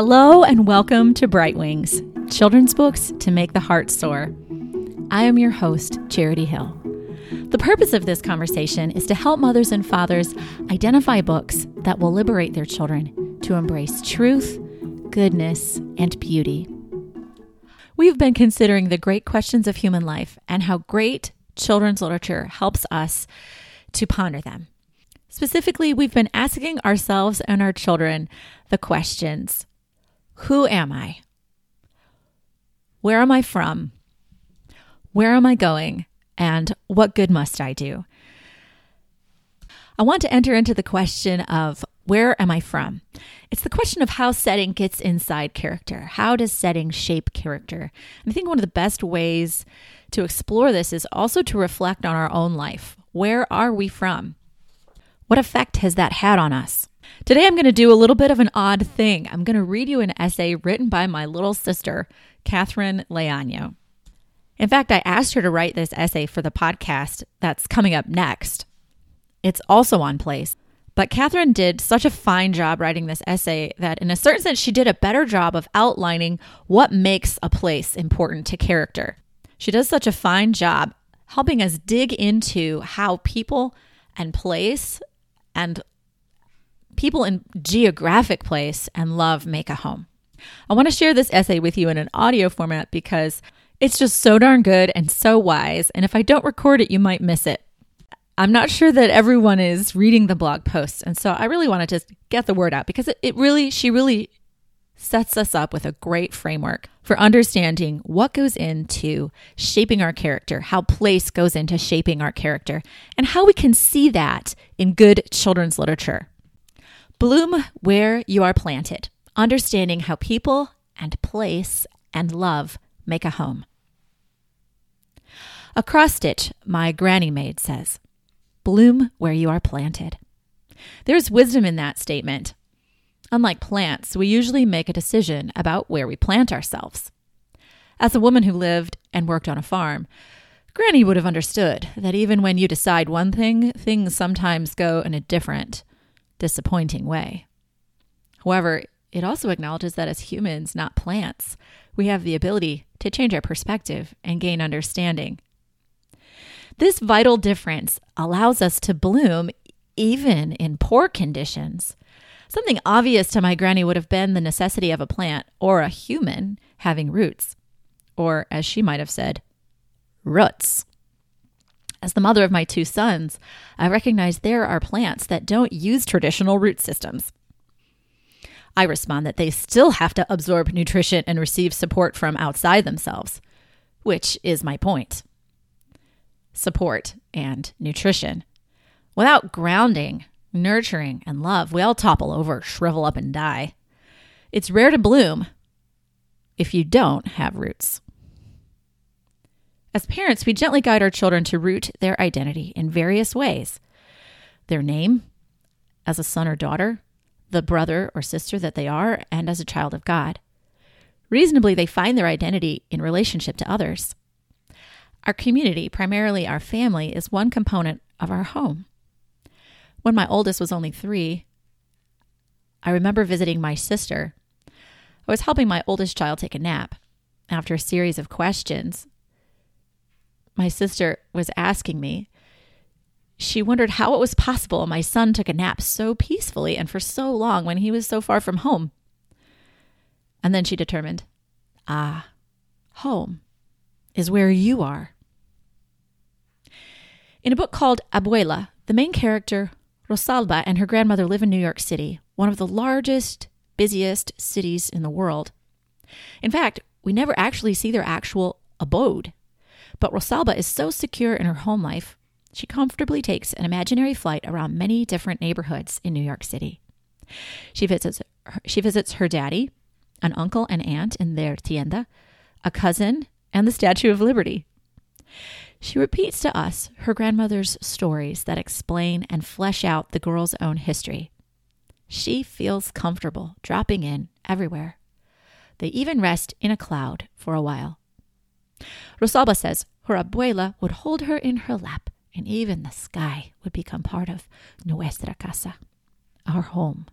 Hello and welcome to Bright Wings, children's books to make the heart soar. I am your host, Charity Hill. The purpose of this conversation is to help mothers and fathers identify books that will liberate their children to embrace truth, goodness, and beauty. We've been considering the great questions of human life and how great children's literature helps us to ponder them. Specifically, we've been asking ourselves and our children the questions Who am I? Where am I from? Where am I going? And what good must I do? I want to enter into the question of where am I from? It's the question of how setting gets inside character. How does setting shape character? And I think one of the best ways to explore this is also to reflect on our own life. Where are we from? What effect has that had on us? Today, I'm going to do a little bit of an odd thing. I'm going to read you an essay written by my little sister, Catherine Leano. In fact, I asked her to write this essay for the podcast that's coming up next. It's also on place. But Catherine did such a fine job writing this essay that, in a certain sense, she did a better job of outlining what makes a place important to character. She does such a fine job helping us dig into how people and place and people in geographic place and love make a home. I want to share this essay with you in an audio format because it's just so darn good and so wise. And if I don't record it, you might miss it. I'm not sure that everyone is reading the blog post. And so I really want to just get the word out because it, it really, she really sets us up with a great framework for understanding what goes into shaping our character, how place goes into shaping our character, and how we can see that in good children's literature. Bloom where you are planted, understanding how people and place and love make a home. A cross stitch, my granny made says, bloom where you are planted. There's wisdom in that statement. Unlike plants, we usually make a decision about where we plant ourselves. As a woman who lived and worked on a farm, Granny would have understood that even when you decide one thing, things sometimes go in a different, disappointing way. However, it also acknowledges that as humans, not plants, we have the ability to change our perspective and gain understanding. This vital difference allows us to bloom even in poor conditions Something obvious to my granny would have been the necessity of a plant or a human having roots, or as she might have said, roots. As the mother of my two sons, I recognize there are plants that don't use traditional root systems. I respond that they still have to absorb nutrition and receive support from outside themselves, which is my point. Support and nutrition. Without grounding, nurturing, and love, we all topple over, shrivel up, and die. It's rare to bloom if you don't have roots. As parents, we gently guide our children to root their identity in various ways their name, as a son or daughter, the brother or sister that they are, and as a child of God. Reasonably, they find their identity in relationship to others. Our community, primarily our family, is one component of our home. When my oldest was only three, I remember visiting my sister. I was helping my oldest child take a nap. After a series of questions, my sister was asking me. She wondered how it was possible my son took a nap so peacefully and for so long when he was so far from home. And then she determined, ah, home is where you are. In a book called Abuela, the main character Rosalba and her grandmother live in New York City, one of the largest, busiest cities in the world. In fact, we never actually see their actual abode. But Rosalba is so secure in her home life, she comfortably takes an imaginary flight around many different neighborhoods in New York City. She visits her, she visits her daddy, an uncle and aunt in their tienda, a cousin, and the Statue of Liberty. She repeats to us her grandmother's stories that explain and flesh out the girl's own history. She feels comfortable dropping in everywhere. They even rest in a cloud for a while. Rosalba says her abuela would hold her in her lap, and even the sky would become part of nuestra casa, our home.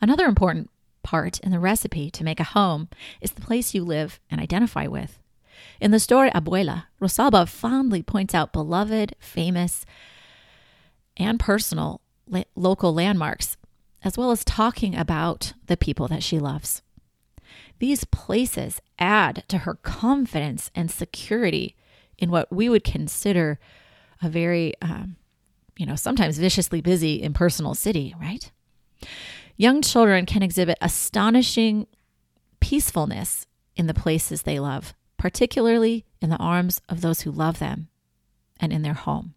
Another important part in the recipe to make a home is the place you live and identify with. In the story Abuela, Rosalba fondly points out beloved, famous, and personal la- local landmarks, as well as talking about the people that she loves. These places add to her confidence and security in what we would consider a very, um, you know, sometimes viciously busy impersonal city, right? Young children can exhibit astonishing peacefulness in the places they love, particularly in the arms of those who love them and in their home.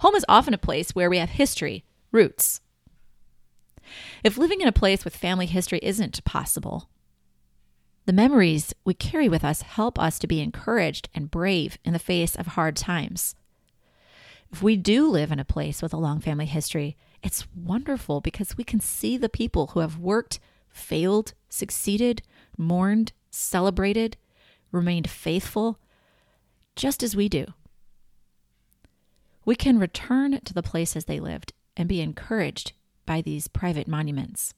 Home is often a place where we have history, roots. If living in a place with family history isn't possible, the memories we carry with us help us to be encouraged and brave in the face of hard times. If we do live in a place with a long family history, it's wonderful because we can see the people who have worked, failed, succeeded, mourned, celebrated, remained faithful, just as we do. We can return to the places they lived and be encouraged by these private monuments.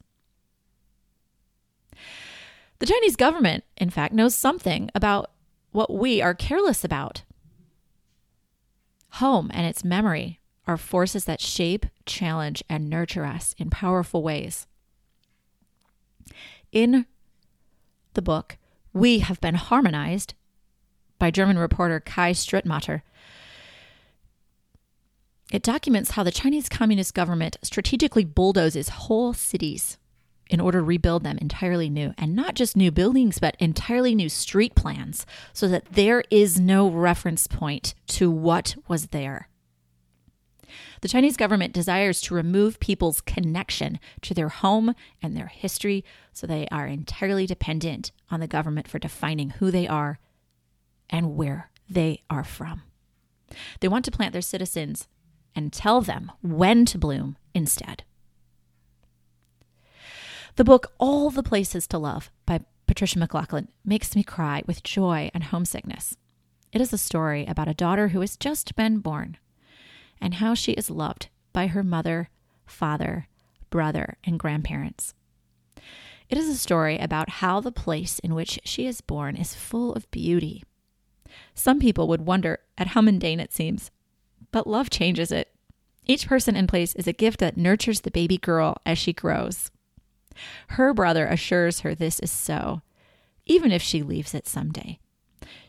The Chinese government, in fact, knows something about what we are careless about. Home and its memory are forces that shape, challenge, and nurture us in powerful ways. In the book, We Have Been Harmonized by German reporter Kai Strittmatter, it documents how the Chinese Communist government strategically bulldozes whole cities in order to rebuild them entirely new. And not just new buildings, but entirely new street plans so that there is no reference point to what was there. The Chinese government desires to remove people's connection to their home and their history so they are entirely dependent on the government for defining who they are and where they are from. They want to plant their citizens and tell them when to bloom instead. The book All the Places to Love by Patricia MacLachlan makes me cry with joy and homesickness. It is a story about a daughter who has just been born and how she is loved by her mother, father, brother, and grandparents. It is a story about how the place in which she is born is full of beauty. Some people would wonder at how mundane it seems, but love changes it. Each person in place is a gift that nurtures the baby girl as she grows. Her brother assures her this is so, even if she leaves it someday.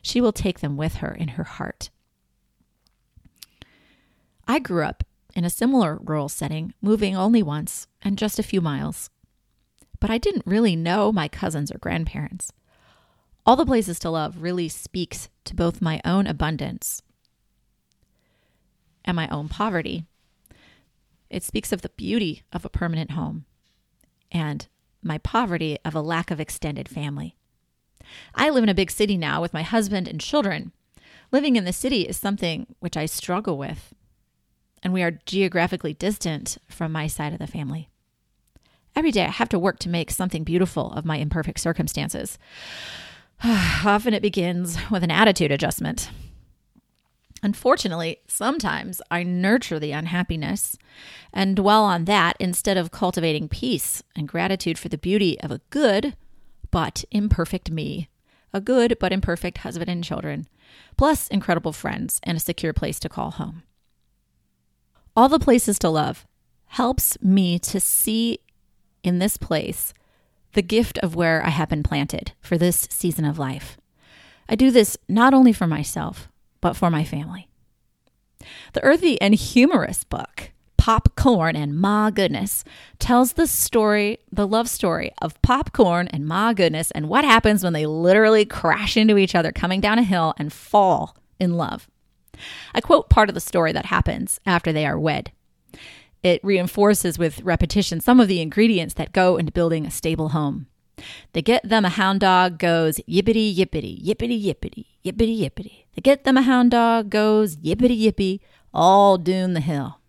She will take them with her in her heart. I grew up in a similar rural setting, moving only once and just a few miles. But I didn't really know my cousins or grandparents. All the Places to Love really speaks to both my own abundance and my own poverty. It speaks of the beauty of a permanent home and my poverty of a lack of extended family. I live in a big city now with my husband and children. Living in the city is something which I struggle with and we are geographically distant from my side of the family. Every day I have to work to make something beautiful of my imperfect circumstances. Often it begins with an attitude adjustment. Unfortunately, sometimes I nurture the unhappiness and dwell on that instead of cultivating peace and gratitude for the beauty of a good but imperfect me, a good but imperfect husband and children, plus incredible friends and a secure place to call home. All the Places to Love helps me to see in this place the gift of where I have been planted for this season of life. I do this not only for myself, but for my family. The earthy and humorous book, Popcorn and Ma Goodness, tells the story, the love story of popcorn and Ma Goodness and what happens when they literally crash into each other coming down a hill and fall in love. I quote part of the story that happens after they are wed. It reinforces with repetition some of the ingredients that go into building a stable home. They get them a hound dog goes yippity yippity, yippity yippity, yippity yippity. They get them a hound dog goes yippity yippy, all doon the hill.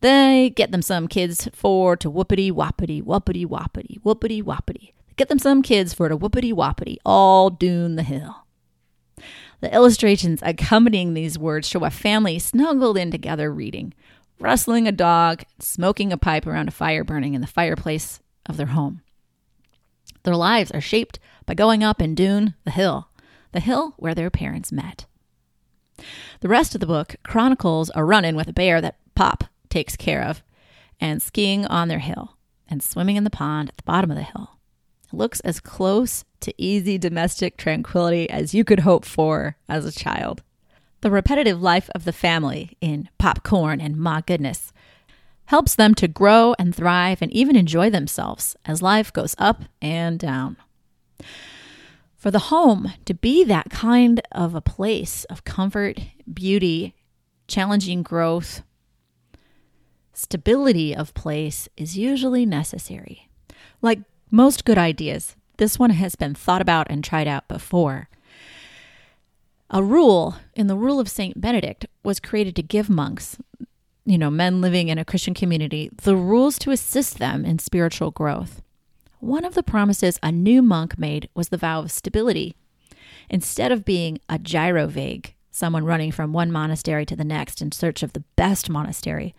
They get them some kids for to whoopity whoppity, whoopity whoppity, whoopity whoppity. They get them some kids for to whoopity whoppity, all doon the hill. The illustrations accompanying these words show a family snuggled in together reading, wrestling a dog, smoking a pipe around a fire burning in the fireplace of their home. Their lives are shaped by going up in Doon, the hill, the hill where their parents met. The rest of the book chronicles a run in with a bear that Pop takes care of, and skiing on their hill, and swimming in the pond at the bottom of the hill. It looks as close to easy domestic tranquility as you could hope for as a child. The repetitive life of the family in popcorn and ma goodness helps them to grow and thrive and even enjoy themselves as life goes up and down. For the home to be that kind of a place of comfort, beauty, challenging growth, stability of place is usually necessary. Like most good ideas, this one has been thought about and tried out before. A rule in the Rule of St. Benedict was created to give monks, you know, men living in a Christian community, the rules to assist them in spiritual growth. One of the promises a new monk made was the vow of stability. Instead of being a gyrovague, someone running from one monastery to the next in search of the best monastery,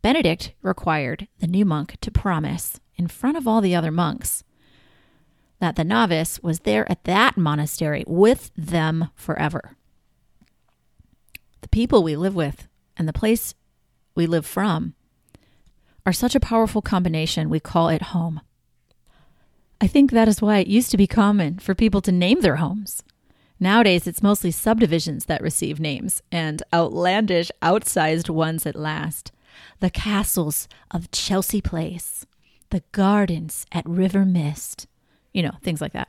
Benedict required the new monk to promise, in front of all the other monks, that the novice was there at that monastery with them forever. The people we live with and the place we live from are such a powerful combination, we call it home. I think that is why it used to be common for people to name their homes. Nowadays, it's mostly subdivisions that receive names, and outlandish, outsized ones at last. The castles of Chelsea Place, the gardens at River Mist, you know, things like that.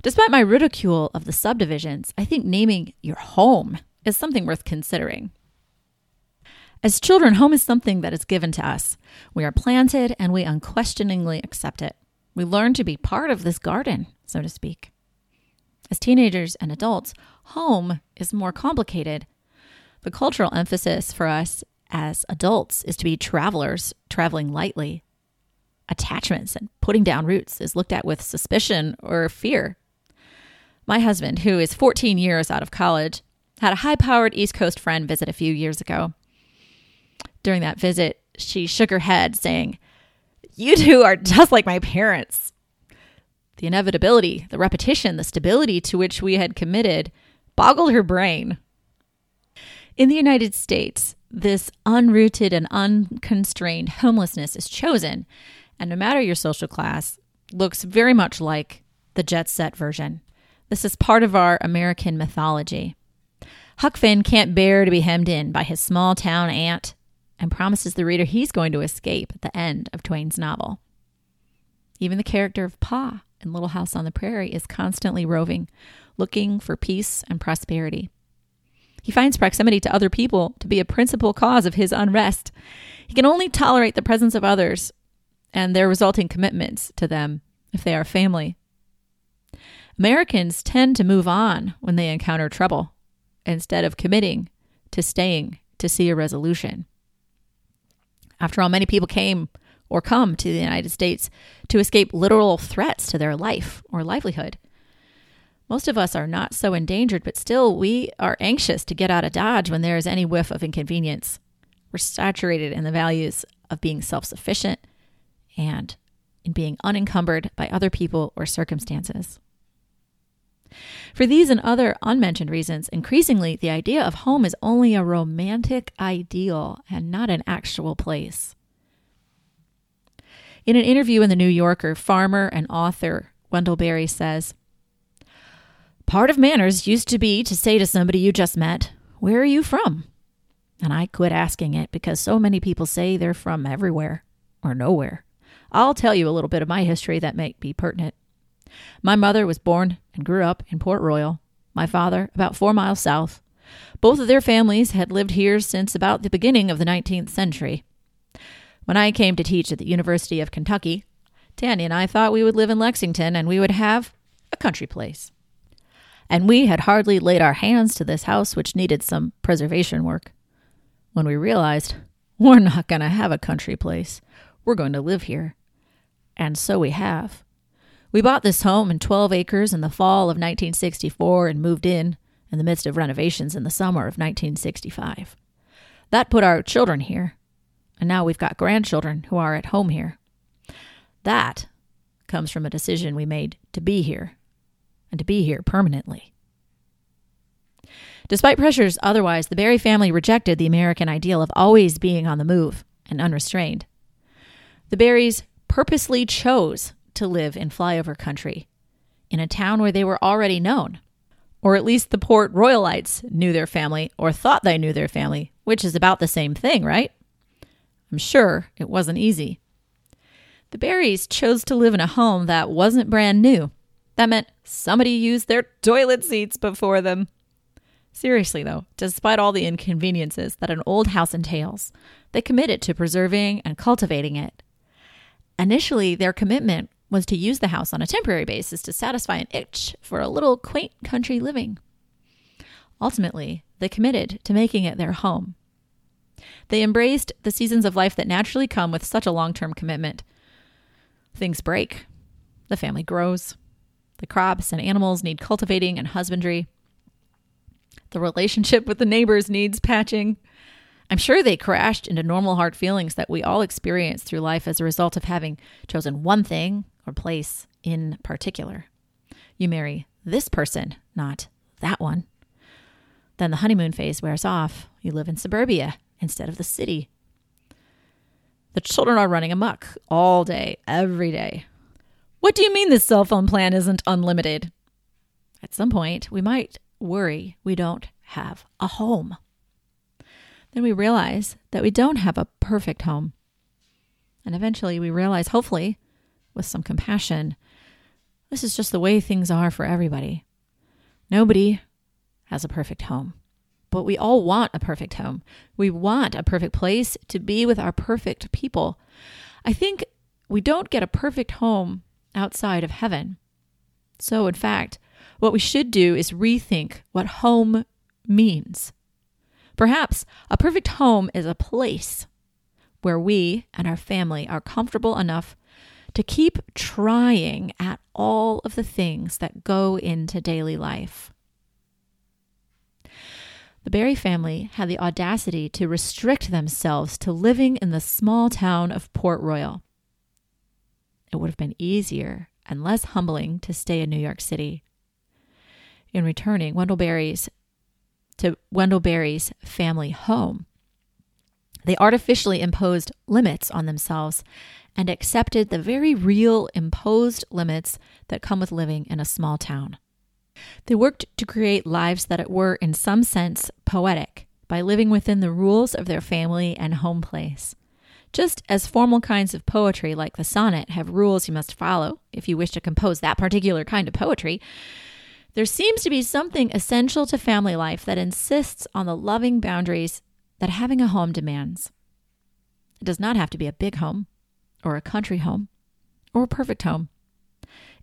Despite my ridicule of the subdivisions, I think naming your home is something worth considering. As children, home is something that is given to us. We are planted and we unquestioningly accept it. We learn to be part of this garden, so to speak. As teenagers and adults, home is more complicated. The cultural emphasis for us as adults is to be travelers, traveling lightly, attachments and putting down roots is looked at with suspicion or fear. My husband, who is 14 years out of college, had a high powered East Coast friend visit a few years ago. During that visit, she shook her head, saying, You two are just like my parents. The inevitability, the repetition, the stability to which we had committed boggled her brain. In the United States, this unrooted and unconstrained homelessness is chosen and no matter your social class, looks very much like the jet set version. This is part of our American mythology. Huck Finn can't bear to be hemmed in by his small town aunt and promises the reader he's going to escape at the end of Twain's novel. Even the character of Pa in Little House on the Prairie is constantly roving, looking for peace and prosperity. He finds proximity to other people to be a principal cause of his unrest. He can only tolerate the presence of others and their resulting commitments to them if they are family. Americans tend to move on when they encounter trouble instead of committing to staying to see a resolution. After all, many people came or come to the United States to escape literal threats to their life or livelihood. Most of us are not so endangered, but still we are anxious to get out of Dodge when there is any whiff of inconvenience. We're saturated in the values of being self sufficient and in being unencumbered by other people or circumstances. For these and other unmentioned reasons, increasingly the idea of home is only a romantic ideal and not an actual place. In an interview in The New Yorker, farmer and author Wendell Berry says Part of manners used to be to say to somebody you just met, Where are you from? And I quit asking it because so many people say they're from everywhere or nowhere. I'll tell you a little bit of my history that may be pertinent. My mother was born and grew up in Port Royal, my father about four miles south. Both of their families had lived here since about the beginning of the 19th century. When I came to teach at the University of Kentucky, Tanya and I thought we would live in Lexington and we would have a country place. And we had hardly laid our hands to this house, which needed some preservation work, when we realized we're not going to have a country place. We're going to live here. And so we have. We bought this home in 12 acres in the fall of 1964 and moved in in the midst of renovations in the summer of 1965. That put our children here, and now we've got grandchildren who are at home here. That comes from a decision we made to be here and to be here permanently. Despite pressures otherwise, the Berry family rejected the American ideal of always being on the move and unrestrained. The Berrys purposely chose to live in flyover country, in a town where they were already known. Or at least the Port Royalites knew their family or thought they knew their family, which is about the same thing, right? I'm sure it wasn't easy. The Berrys chose to live in a home that wasn't brand new. That meant somebody used their toilet seats before them. Seriously, though, despite all the inconveniences that an old house entails, they committed to preserving and cultivating it. Initially, their commitment was to use the house on a temporary basis to satisfy an itch for a little quaint country living. Ultimately, they committed to making it their home. They embraced the seasons of life that naturally come with such a long term commitment. Things break, the family grows, the crops and animals need cultivating and husbandry. The relationship with the neighbors needs patching. I'm sure they crashed into normal hard feelings that we all experience through life as a result of having chosen one thing or place in particular. You marry this person, not that one. Then the honeymoon phase wears off. You live in suburbia instead of the city. The children are running amok all day, every day. What do you mean this cell phone plan isn't unlimited? At some point, we might worry we don't have a home. Then we realize that we don't have a perfect home. And eventually we realize, hopefully, with some compassion, this is just the way things are for everybody. Nobody has a perfect home, but we all want a perfect home. We want a perfect place to be with our perfect people. I think we don't get a perfect home outside of heaven. So, in fact, what we should do is rethink what home means. Perhaps a perfect home is a place where we and our family are comfortable enough to keep trying at all of the things that go into daily life. The Berry family had the audacity to restrict themselves to living in the small town of Port Royal. It would have been easier and less humbling to stay in New York City in returning Wendell Berry's to Wendell Berry's family home. They artificially imposed limits on themselves and accepted the very real imposed limits that come with living in a small town. They worked to create lives that were, in some sense, poetic by living within the rules of their family and home place. Just as formal kinds of poetry, like the sonnet, have rules you must follow if you wish to compose that particular kind of poetry, there seems to be something essential to family life that insists on the loving boundaries that having a home demands. It does not have to be a big home, or a country home, or a perfect home.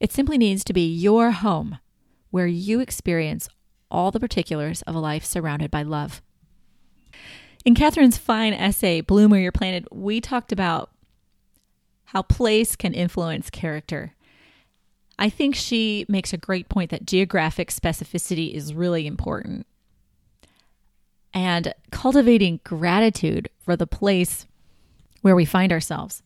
It simply needs to be your home where you experience all the particulars of a life surrounded by love. In Catherine's fine essay, Bloom Where You're Planted, we talked about how place can influence character I think she makes a great point that geographic specificity is really important. And cultivating gratitude for the place where we find ourselves.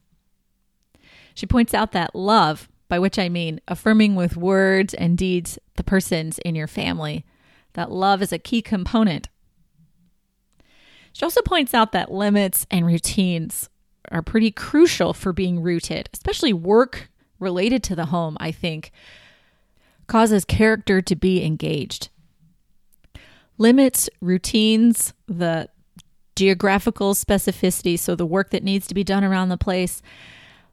She points out that love, by which I mean affirming with words and deeds the persons in your family, that love is a key component. She also points out that limits and routines are pretty crucial for being rooted, especially work related to the home, I think, causes character to be engaged. Limits, routines, the geographical specificity, so the work that needs to be done around the place,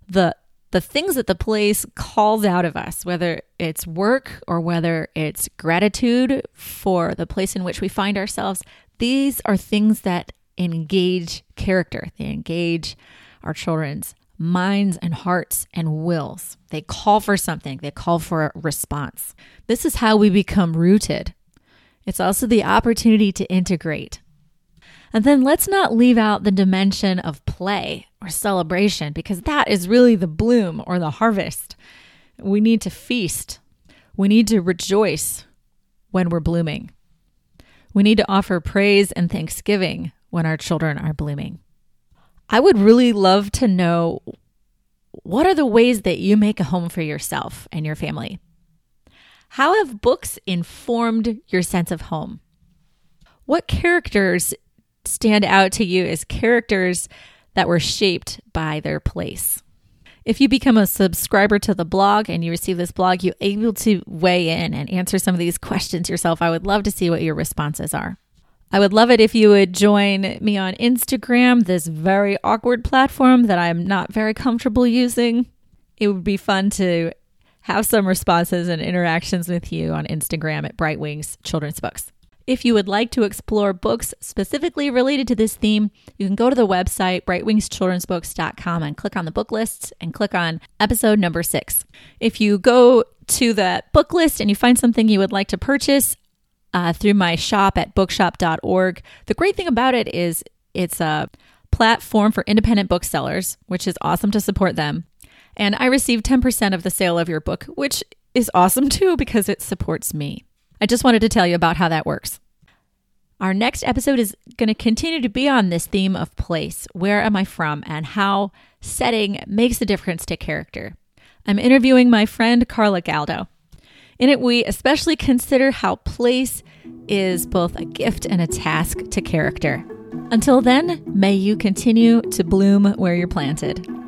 the the things that the place calls out of us, whether it's work or whether it's gratitude for the place in which we find ourselves, these are things that engage character. They engage our children's minds and hearts and wills. They call for something, they call for a response. This is how we become rooted. It's also the opportunity to integrate. And then let's not leave out the dimension of play or celebration because that is really the bloom or the harvest. We need to feast. We need to rejoice when we're blooming. We need to offer praise and thanksgiving when our children are blooming. I would really love to know what are the ways that you make a home for yourself and your family? How have books informed your sense of home? What characters stand out to you as characters that were shaped by their place? If you become a subscriber to the blog and you receive this blog, you're able to weigh in and answer some of these questions yourself. I would love to see what your responses are. I would love it if you would join me on Instagram, this very awkward platform that I'm not very comfortable using. It would be fun to have some responses and interactions with you on Instagram at Bright Wings Children's Books. If you would like to explore books specifically related to this theme, you can go to the website brightwingschildrensbooks.com and click on the book lists and click on episode number six. If you go to the book list and you find something you would like to purchase uh, through my shop at bookshop.org, the great thing about it is it's a platform for independent booksellers, which is awesome to support them. And I receive 10% of the sale of your book, which is awesome too because it supports me. I just wanted to tell you about how that works. Our next episode is going to continue to be on this theme of place. Where am I from and how setting makes a difference to character. I'm interviewing my friend Carla Galdo. In it, we especially consider how place is both a gift and a task to character. Until then, may you continue to bloom where you're planted.